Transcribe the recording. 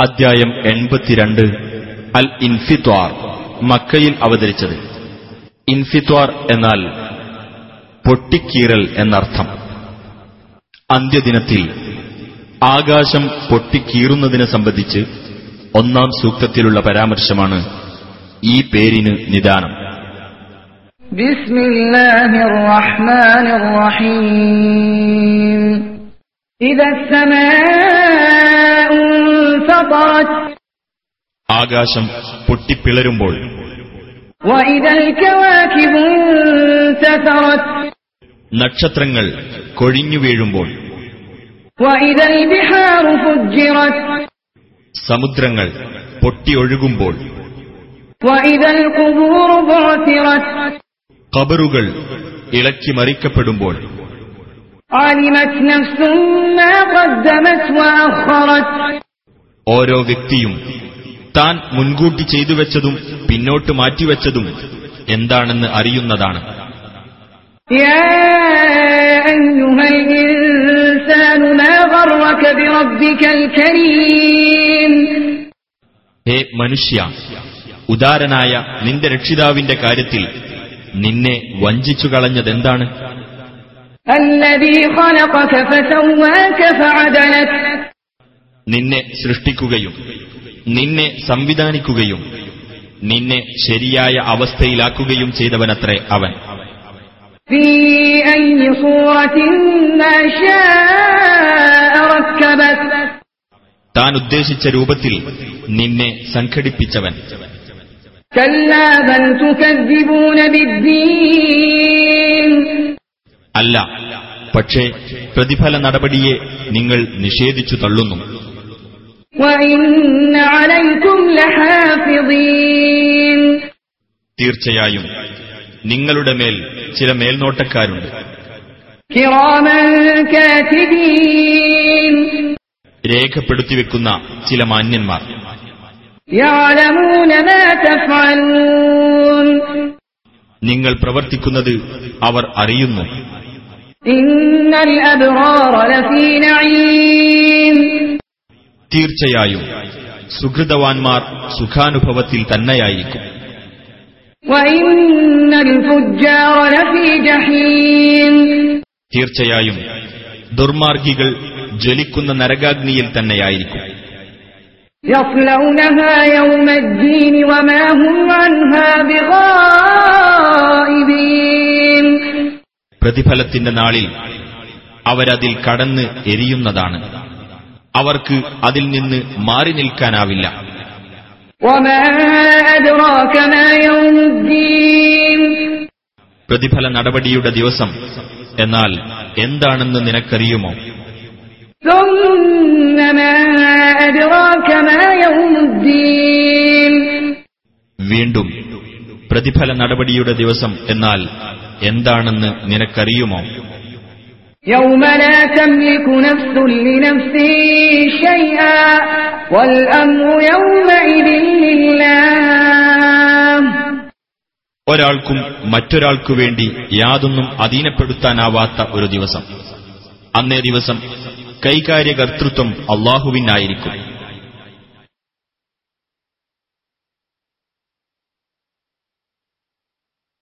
അധ്യായം എൺപത്തിരണ്ട്. അൽ ഇൻഫിത്വാർ മക്കയിൽ അവതരിച്ചത്. ഇൻഫിത്വാർ എന്നാൽ പൊട്ടിക്കീറൽ എന്നർത്ഥം. അന്ത്യദിനത്തിൽ ആകാശം പൊട്ടിക്കീറുന്നതിനെ സംബന്ധിച്ച് ഒന്നാം സൂക്തത്തിലുള്ള പരാമർശമാണ് ഈ പേരിന് നിദാനം. ബിസ്മില്ലാഹിർ റഹ്മാനിർ റഹീം ഇദ ആകാശം പൊട്ടിപ്പിളരുമ്പോൾ നക്ഷത്രങ്ങൾ കൊഴിഞ്ഞു വീഴുമ്പോൾ സമുദ്രങ്ങൾ പൊട്ടിയൊഴുകുമ്പോൾ കബറുകൾ ഇളക്കി മറിക്കപ്പെടുമ്പോൾ ഓരോ വ്യക്തിയും താൻ മുൻകൂട്ടി ചെയ്തു വെച്ചതും പിന്നോട്ട് മാറ്റിവെച്ചതും എന്താണെന്ന് അറിയുന്നതാണ്. ഹേ മനുഷ്യ ഉദാരനായ നിന്റെ രക്ഷിതാവിന്റെ കാര്യത്തിൽ നിന്നെ വഞ്ചിച്ചു കളഞ്ഞതെന്താണ് അല്ലതീ നിന്നെ സൃഷ്ടിക്കുകയും നിന്നെ സംവിധാനിക്കുകയും നിന്നെ ശരിയായ അവസ്ഥയിലാക്കുകയും ചെയ്തവനത്രേ അവൻ. താൻ ഉദ്ദേശിച്ച രൂപത്തിൽ നിന്നെ സംഘടിപ്പിച്ചവൻ. അല്ല പക്ഷേ പ്രതിഫല നടപടിയെ നിങ്ങൾ നിഷേധിച്ചു തള്ളുന്നു. തീർച്ചയായും നിങ്ങളുടെ മേൽ ചില മേൽനോട്ടക്കാരുണ്ട്. രേഖപ്പെടുത്തി വെക്കുന്ന ചില മാന്യന്മാർ. നിങ്ങൾ പ്രവർത്തിക്കുന്നത് അവർ അറിയുന്നു. ഇന്നൽ തീർച്ചയായും സുഹൃതവാൻമാർ സുഖാനുഭവത്തിൽ തന്നെയായിരിക്കും. തീർച്ചയായും ദുർമാർഗികൾ ജ്വലിക്കുന്ന നരകാഗ്നിയിൽ തന്നെയായിരിക്കും. പ്രതിഫലത്തിന്റെ നാളിൽ അവരതിൽ കടന്ന് എരിയുന്നതാണ്. അവർക്ക് അതിൽ നിന്ന് മാറി നിൽക്കാനാവില്ല. പ്രതിഫല നടപടിയുടെ ദിവസം. എന്നാൽ എന്താണെന്ന് നിനക്കറിയുമോ? വീണ്ടും പ്രതിഫല നടപടിയുടെ ദിവസം എന്നാൽ എന്താണെന്ന് നിനക്കറിയുമോ? يوم لا تملك نفس لنفس شيئا والأمر يومئذ لله ഒരാൾക്കും മറ്റൊരാൾക്കു വേണ്ടി യാതൊന്നും അധീനപ്പെടുത്താനാവാത്ത ഒരു ദിവസം അന്നേ ദിവസം കൈകാര്യകർത്തൃത്വം അള്ളാഹുവിനായിരിക്കും